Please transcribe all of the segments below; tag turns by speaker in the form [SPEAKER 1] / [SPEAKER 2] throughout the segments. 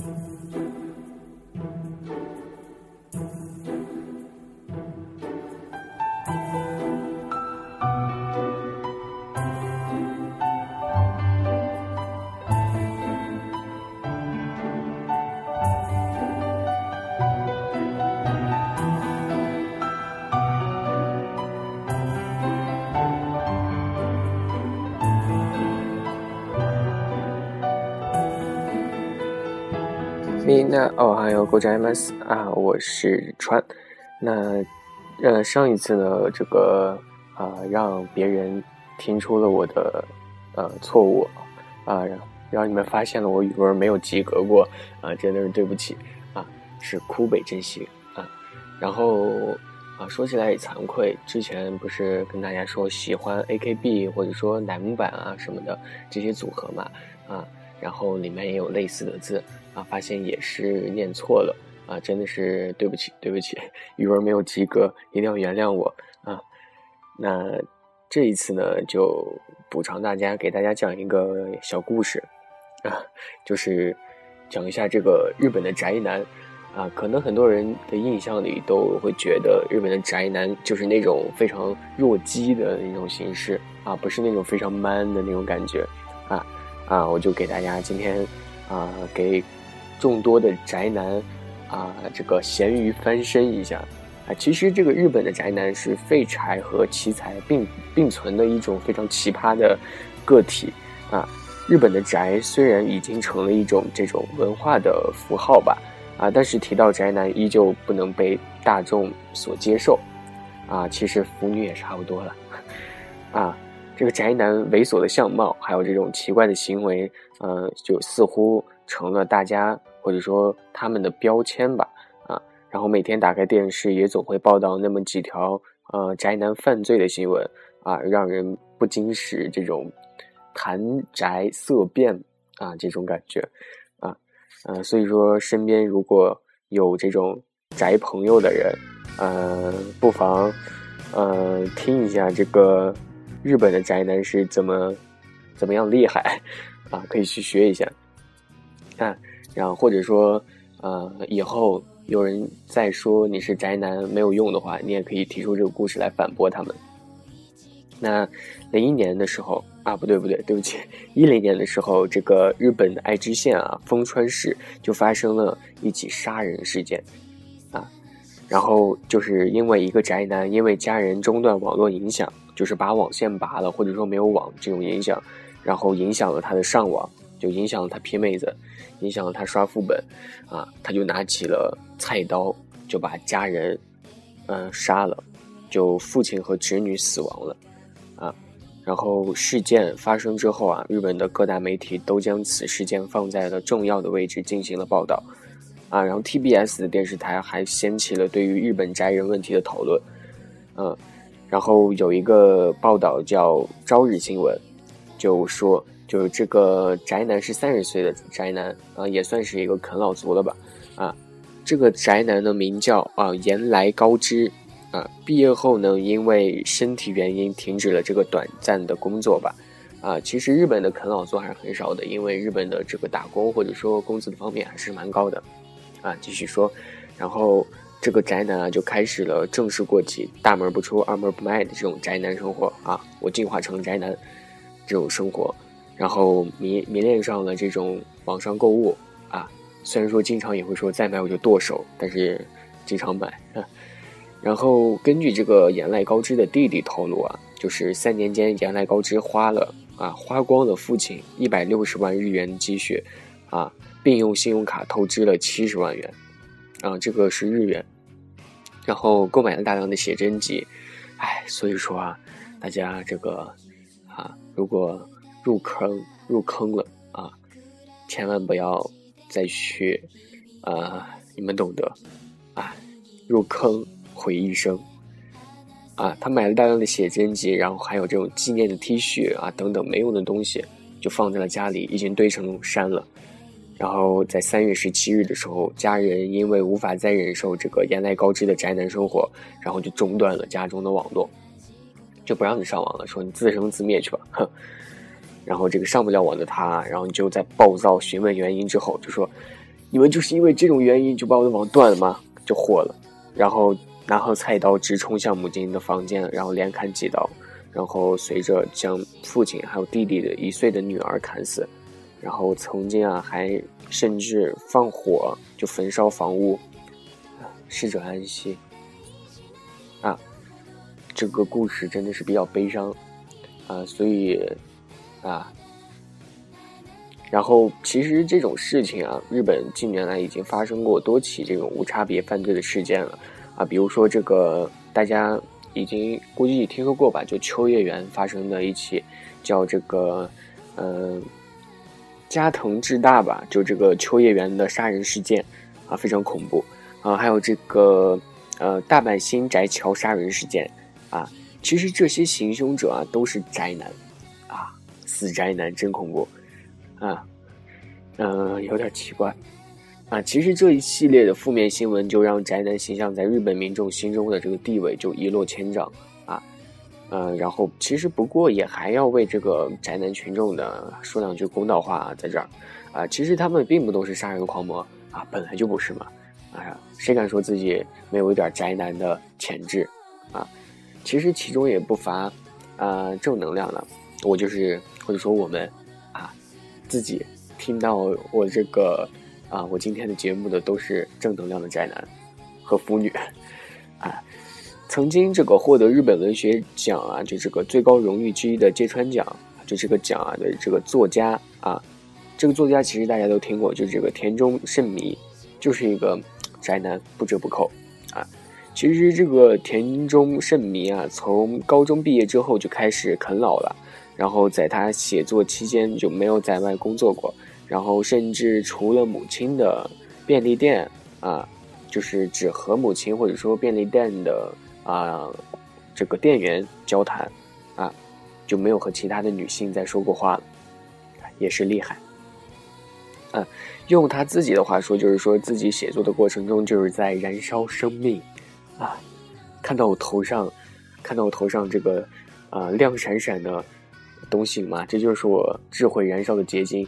[SPEAKER 1] Thank you. みんなおはようございます啊，我是川。那呃，上一次呢，这个啊，让别人听出了我的呃错误啊，让让你们发现了我语文没有及格过啊，真的是对不起啊，是苦北真心啊。然后啊，说起来也惭愧，之前不是跟大家说喜欢 AKB 或者说乃木坂啊什么的这些组合嘛啊。然后里面也有类似的字 啊，发现也是念错了啊，真的是对不起，对不起，语文没有及格，一定要原谅我啊。那这一次呢，就补偿大家，给大家讲一个小故事啊，就是讲一下这个日本的宅男啊，可能很多人的印象里都会觉得日本的宅男就是那种非常弱鸡的那种形式啊，不是那种非常 man 的那种感觉啊。啊，我就给大家今天，啊，给众多的宅男，啊，这个咸鱼翻身一下，啊，其实这个日本的宅男是废柴和奇才并并存的一种非常奇葩的个体，啊，日本的宅虽然已经成了一种这种文化的符号吧，啊，但是提到宅男依旧不能被大众所接受，啊，其实腐女也差不多了，啊。这个宅男猥琐的相貌，还有这种奇怪的行为，呃，就似乎成了大家或者说他们的标签吧，啊，然后每天打开电视也总会报道那么几条呃宅男犯罪的新闻，啊，让人不禁使这种谈宅色变啊这种感觉，啊，呃，所以说身边如果有这种宅朋友的人，呃，不妨呃听一下这个。日本的宅男是怎么怎么样厉害 啊？可以去学一下啊。然后或者说，呃，以后有人再说你是宅男没有用的话，你也可以提出这个故事来反驳他们。那零一年的时候啊，不对不对，对不起，一零年的时候，这个日本的爱知县啊，丰川市就发生了一起杀人事件啊。然后就是因为一个宅男，因为家人中断网络影响。就是把网线拔了，或者说没有网这种影响，然后影响了他的上网，就影响了他 P 妹子，影响了他刷副本，啊，他就拿起了菜刀，就把家人，嗯，杀了，就父亲和侄女死亡了，啊，然后事件发生之后啊，日本的各大媒体都将此事件放在了重要的位置进行了报道，啊，然后 TBS 的电视台还掀起了对于日本宅人问题的讨论，嗯。然后有一个报道叫《朝日新闻》，就说就是这个宅男是三十岁的宅男啊，也算是一个啃老族了吧啊。这个宅男的名叫啊岩来高知啊，毕业后呢，因为身体原因停止了这个短暂的工作吧啊。其实日本的啃老族还是很少的，因为日本的这个打工或者说工资的方面还是蛮高的啊。继续说，然后。这个宅男啊，就开始了正式过起大门不出二门不迈的这种宅男生活啊！我进化成宅男这种生活，然后迷迷恋上了这种网上购物啊。虽然说经常也会说再买我就剁手，但是经常买啊。然后根据这个岩濑高知的弟弟透露啊，就是三年间岩濑高知花了啊花光了父亲一百六十万日元积蓄啊，并用信用卡透支了七十万元。啊，这个是日元，然后购买了大量的写真集，哎，所以说啊，大家这个啊，如果入坑入坑了啊，千万不要再去啊，你们懂得啊，入坑毁一生啊。他买了大量的写真集，然后还有这种纪念的 T 恤啊等等没用的东西，就放在了家里，已经堆成山了。然后在三月十七日的时候，家人因为无法再忍受这个言来高知的宅男生活，然后就中断了家中的网络，就不让你上网了，说你自生自灭去吧，哼。然后这个上不了网的他，然后就在暴躁询问原因之后，就说你们就是因为这种原因就把我的网断了吗？就火了，然后拿好菜刀直冲向母亲的房间，然后连砍几刀，然后随着将父亲还有弟弟的一岁的女儿砍死，然后曾经啊还甚至放火就焚烧房屋，逝者安息。啊，这个故事真的是比较悲伤啊，所以啊。然后，其实这种事情啊，日本近年来已经发生过多起这种无差别犯罪的事件了，啊，比如说这个大家已经估计听说过吧，就秋叶原发生的一起叫这个，嗯，加藤智大吧，就这个秋叶原的杀人事件，啊，非常恐怖，啊，还有这个呃大阪新宅桥杀人事件，啊，其实这些行凶者啊都是宅男，死宅男真恐怖。啊，嗯，有点奇怪，啊，其实这一系列的负面新闻就让宅男形象在日本民众心中的这个地位就一落千丈，啊，嗯，然后其实不过也还要为这个宅男群众的说两句公道话，啊在这儿，啊，其实他们并不都是杀人狂魔啊，本来就不是嘛，哎呀，谁敢说自己没有一点宅男的潜质，啊，其实其中也不乏啊正能量的，我就是或者说我们。啊自己听到我这个啊，我今天的节目的都是正能量的宅男和腐女 啊。曾经这个获得日本文学奖啊，就这个最高荣誉之一的芥川奖，就这个奖啊的这个作家啊，这个作家其实大家都听过，就是这个田中圣弥，就是一个宅男，不折不扣啊。其实这个田中圣弥啊，从高中毕业之后就开始啃老了。然后在他写作期间就没有在外工作过，然后甚至除了母亲的便利店啊，就是只和母亲或者说便利店的啊这个店员交谈啊，就没有和其他的女性再说过话了，也是厉害。嗯，用他自己的话说，就是说自己写作的过程中就是在燃烧生命啊，看到我头上，看到我头上这个啊亮闪闪的。东西嘛，这就是我智慧燃烧的结晶，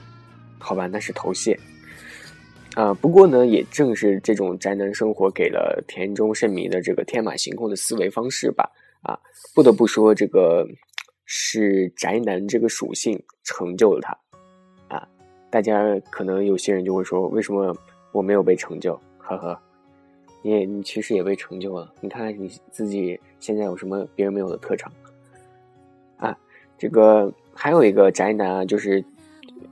[SPEAKER 1] 好吧，那是头屑。啊，不过呢，也正是这种宅男生活给了田中慎弥的这个天马行空的思维方式吧。啊，不得不说，这个是宅男这个属性成就了他。啊，大家可能有些人就会说，为什么我没有被成就？呵呵，你也你其实也被成就了。你看看你自己现在有什么别人没有的特长？啊。这个还有一个宅男啊，就是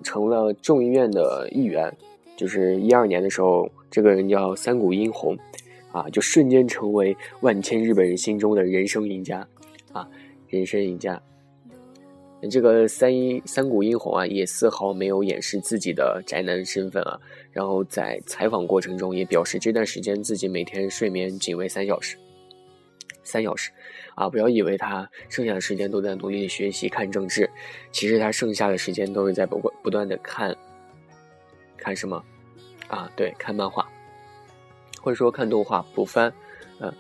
[SPEAKER 1] 成了众议院的议员，就是一二年的时候，这个人叫三谷英红，啊，就瞬间成为万千日本人心中的人生赢家，啊，人生赢家。这个三一三谷英红啊，也丝毫没有掩饰自己的宅男身份啊，然后在采访过程中也表示，这段时间自己每天睡眠仅为三小时，三小时。啊，不要以为他剩下的时间都在努力的学习看政治，其实他剩下的时间都是在不不断的看，看什么？啊，对，看漫画，或者说看动画补番。嗯，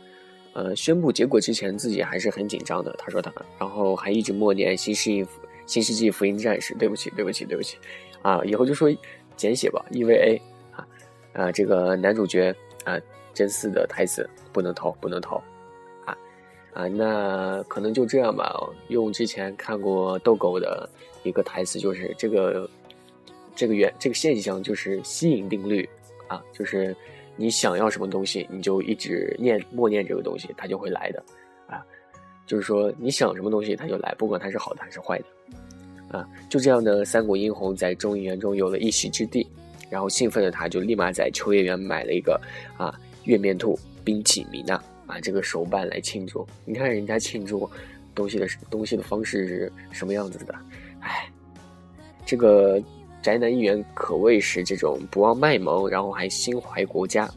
[SPEAKER 1] 呃，宣布结果之前自己还是很紧张的。他说他，然后还一直默念《新世纪新世纪福音战士》。对不起，对不起，对不起。啊，以后就说简写吧，EVA。啊，啊，这个男主角啊，真嗣的台词不能投，不能投。啊，那可能就这样吧。用之前看过逗狗的一个台词，就是这个这个原这个现象就是吸引定律啊，就是你想要什么东西，你就一直念默念这个东西，它就会来的啊。就是说你想什么东西，它就来，不管它是好的还是坏的啊。就这样的三国英雄在众议院中有了一席之地，然后兴奋的他就立马在秋叶原买了一个啊月面兔冰淇米娜。啊，这个手办来庆祝，你看人家庆祝东西的东西的方式是什么样子的？哎，这个宅男议员可谓是这种不忘卖萌，然后还心怀国家，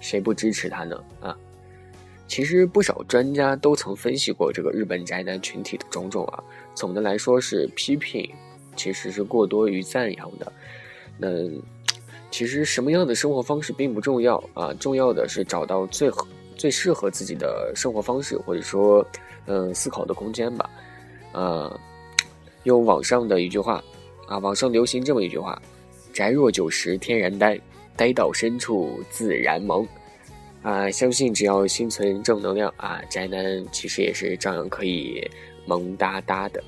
[SPEAKER 1] 谁不支持他呢？啊，其实不少专家都曾分析过这个日本宅男群体的种种啊，总的来说是批评，其实是过多于赞扬的。那其实什么样的生活方式并不重要啊，重要的是找到最合。最适合自己的生活方式，或者说，嗯，思考的空间吧。呃，用网上的一句话，啊，网上流行这么一句话：“宅若九十天然呆，呆到深处自然萌。啊，相信只要心存正能量啊，宅男其实也是照样可以萌哒哒的。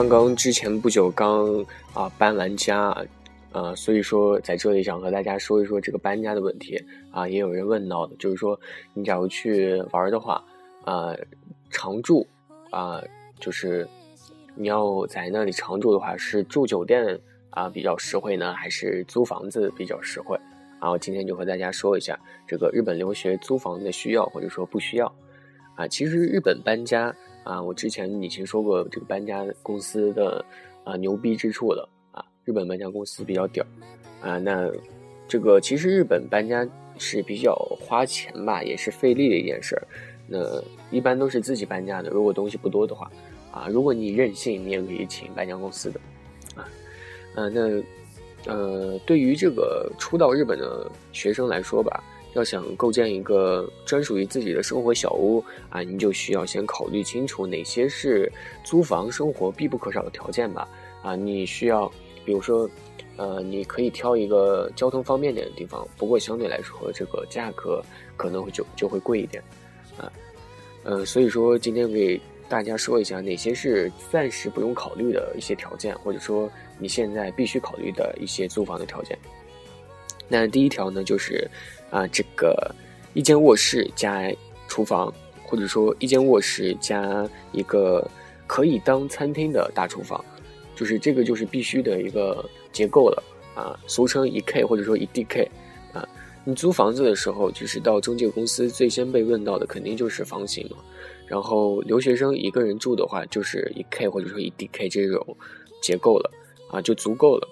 [SPEAKER 1] 刚刚之前不久刚啊搬完家，呃，所以说在这里想和大家说一说这个搬家的问题啊。也有人问到的，就是说你假如去玩的话，啊，常住啊，就是你要在那里常住的话，是住酒店啊比较实惠呢，还是租房子比较实惠？然后今天就和大家说一下这个日本留学租房的需要或者说不需要啊。其实日本搬家。啊，我之前已经说过这个搬家公司的啊牛逼之处了啊，日本搬家公司比较屌啊。那这个其实日本搬家是比较花钱吧，也是费力的一件事儿。那一般都是自己搬家的，如果东西不多的话啊，如果你任性，你也可以请搬家公司的啊。呃，那呃，对于这个初到日本的学生来说吧。要想构建一个专属于自己的生活小屋啊，你就需要先考虑清楚哪些是租房生活必不可少的条件吧。啊，你需要，比如说，呃，你可以挑一个交通方便点的地方，不过相对来说这个价格可能会就就会贵一点，啊，呃，所以说今天给大家说一下哪些是暂时不用考虑的一些条件，或者说你现在必须考虑的一些租房的条件。那第一条呢，就是。啊，这个一间卧室加厨房，或者说一间卧室加一个可以当餐厅的大厨房，就是这个就是必须的一个结构了啊，俗称一 K 或者说一 DK 啊。你租房子的时候，就是到中介公司最先被问到的肯定就是房型嘛。然后留学生一个人住的话，就是一 K 或者说一 DK 这种结构了啊，就足够了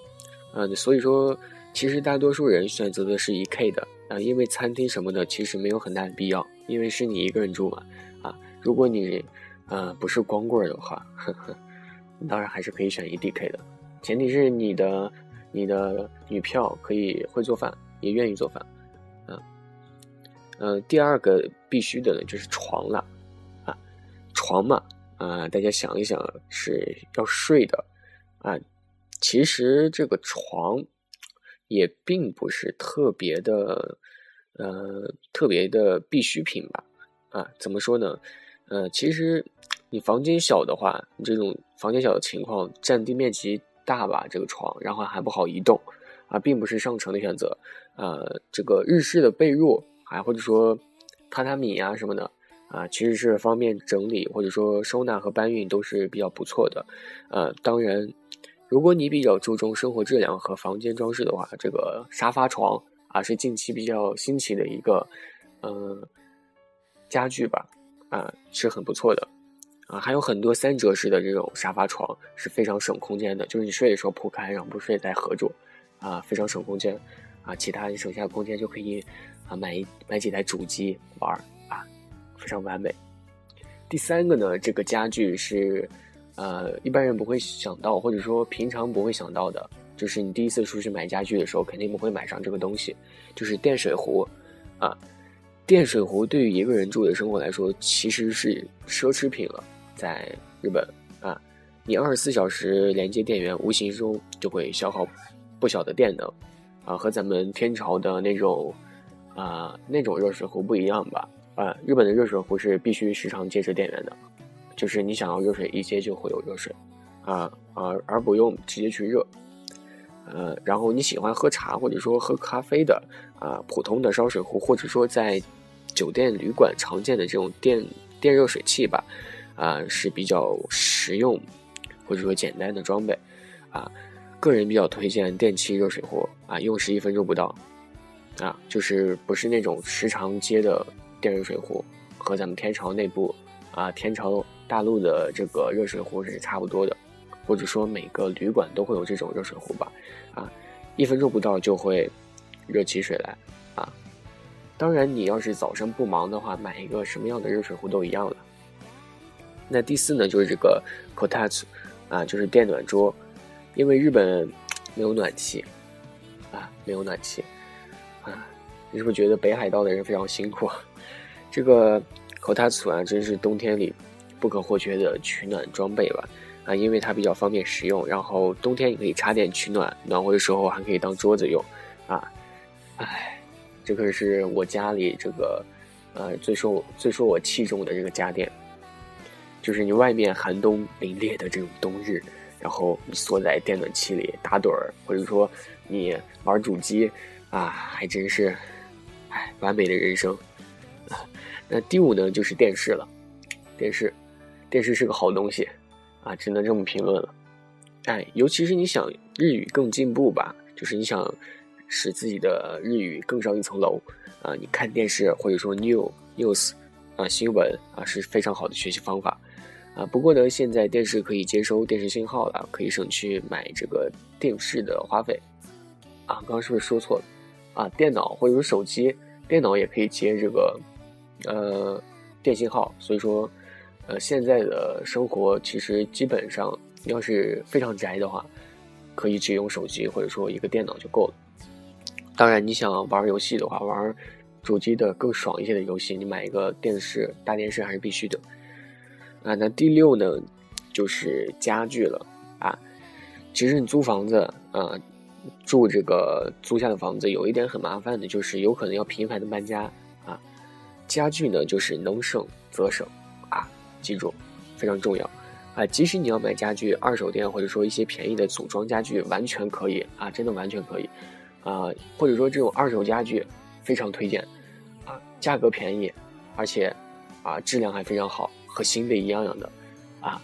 [SPEAKER 1] 啊。所以说，其实大多数人选择的是一 K 的。啊，因为餐厅什么的其实没有很大的必要，因为是你一个人住嘛。啊，如果你，呃，不是光棍的话，呵呵，当然还是可以选 EDK 的，前提是你的你的女票可以会做饭，也愿意做饭。嗯，呃，第二个必须的呢就是床了，啊，床嘛，啊，大家想一想是要睡的，啊，其实这个床。也并不是特别的，呃，特别的必需品吧？啊，怎么说呢？呃，其实你房间小的话，你这种房间小的情况，占地面积大吧，这个床，然后还不好移动，啊，并不是上乘的选择。呃，这个日式的被褥，啊或者说榻榻米啊什么的，啊，其实是方便整理或者说收纳和搬运都是比较不错的。呃，当然。如果你比较注重生活质量和房间装饰的话，这个沙发床啊是近期比较新奇的一个，呃，家具吧，啊是很不错的，啊还有很多三折式的这种沙发床是非常省空间的，就是你睡的时候铺开，然后不睡再合住，啊非常省空间，啊其他你省下的空间就可以啊买一买几台主机玩啊，非常完美。第三个呢，这个家具是。呃，一般人不会想到，或者说平常不会想到的，就是你第一次出去买家具的时候，肯定不会买上这个东西，就是电水壶，啊，电水壶对于一个人住的生活来说，其实是奢侈品了。在日本啊，你二十四小时连接电源，无形中就会消耗不小的电能，啊，和咱们天朝的那种啊那种热水壶不一样吧？啊，日本的热水壶是必须时常接着电源的。就是你想要热水，一接就会有热水，啊啊，而不用直接去热，呃，然后你喜欢喝茶或者说喝咖啡的啊，普通的烧水壶，或者说在酒店旅馆常见的这种电电热水器吧，啊，是比较实用或者说简单的装备，啊，个人比较推荐电器热水壶啊，用时一分钟不到，啊，就是不是那种时常接的电热水壶，和咱们天朝内部啊天朝。大陆的这个热水壶是差不多的，或者说每个旅馆都会有这种热水壶吧，啊，一分钟不到就会热起水来，啊，当然你要是早上不忙的话，买一个什么样的热水壶都一样了。那第四呢，就是这个 kotatsu，啊，就是电暖桌，因为日本没有暖气，啊，没有暖气，啊，你是不是觉得北海道的人非常辛苦？这个 kotatsu 啊，真是冬天里不可或缺的取暖装备吧？啊，因为它比较方便实用，然后冬天也可以插电取暖，暖和的时候还可以当桌子用，啊，哎，这可是我家里这个呃最受最受我器重的这个家电。就是你外面寒冬凛冽的这种冬日，然后你缩在电暖气里打盹儿，或者说你玩主机，啊，还真是，哎，完美的人生。那第五呢，就是电视了。电视，电视是个好东西，啊，只能这么评论了。哎，尤其是你想日语更进步吧，就是你想使自己的日语更上一层楼，啊，你看电视或者说 new news，啊，新闻啊，是非常好的学习方法。啊，不过呢，现在电视可以接收电视信号了，可以省去买这个电视的花费。啊，刚刚是不是说错了？啊，电脑或者说手机，电脑也可以接这个，呃，电信号。所以说，呃，现在的生活其实基本上，要是非常宅的话，可以只用手机或者说一个电脑就够了。当然，你想玩游戏的话，玩主机的更爽一些的游戏，你买一个电视大电视还是必须的。啊，那第六呢，就是家具了啊。其实你租房子啊，住这个租下的房子，有一点很麻烦的，就是有可能要频繁的搬家啊。家具呢，就是能省则省，记住，非常重要啊。即使你要买家具，二手店或者说一些便宜的组装家具，完全可以啊，真的完全可以啊。或者说这种二手家具，非常推荐啊，价格便宜，而且啊，质量还非常好。和新的一样样的，啊，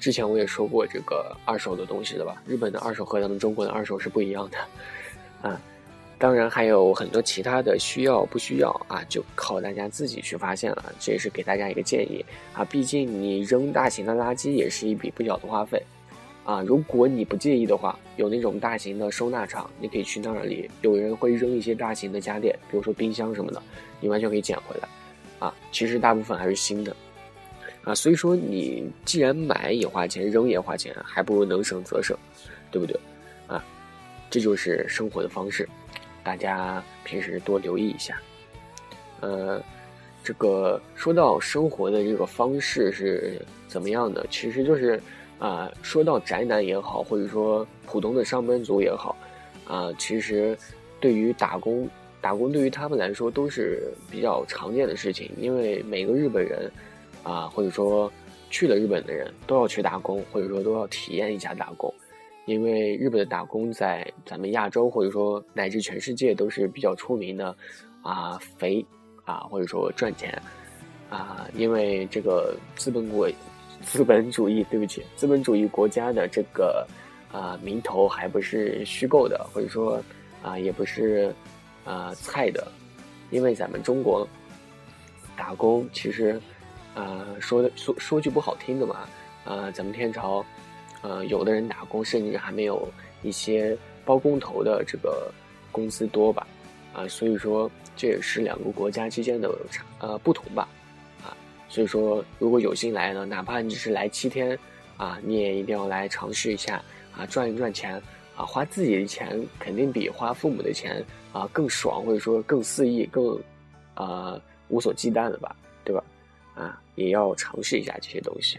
[SPEAKER 1] 之前我也说过这个二手的东西了吧？日本的二手和咱们中国的二手是不一样的，啊，当然还有很多其他的需要不需要啊，就靠大家自己去发现了。这也是给大家一个建议啊，毕竟你扔大型的垃圾也是一笔不小的花费，啊，如果你不介意的话，有那种大型的收纳场，你可以去那里，有人会扔一些大型的家电，比如说冰箱什么的，你完全可以捡回来，啊，其实大部分还是新的。啊，所以说你既然买也花钱，扔也花钱，还不如能省则省，对不对？啊，这就是生活的方式，大家平时多留意一下。呃，这个说到生活的这个方式是怎么样的，其实就是啊，说到宅男也好，或者说普通的上班族也好，啊，其实对于打工，打工对于他们来说都是比较常见的事情，因为每个日本人。啊，或者说去了日本的人都要去打工，或者说都要体验一下打工，因为日本的打工在咱们亚洲或者说乃至全世界都是比较出名的，啊肥啊或者说赚钱啊，因为这个资本国资本主义，对不起，资本主义国家的这个啊名头还不是虚构的，或者说啊也不是啊菜的，因为咱们中国打工其实。啊，说的说说句不好听的嘛，啊，咱们天朝，呃，有的人打工甚至还没有一些包工头的这个工资多吧，啊，所以说这也是两个国家之间的差呃不同吧，啊，所以说如果有心来呢，哪怕你只是来七天，啊，你也一定要来尝试一下，啊，赚一赚钱，啊，花自己的钱肯定比花父母的钱啊更爽，或者说更肆意，更，呃，无所忌惮的吧，对吧？啊，也要尝试一下这些东西。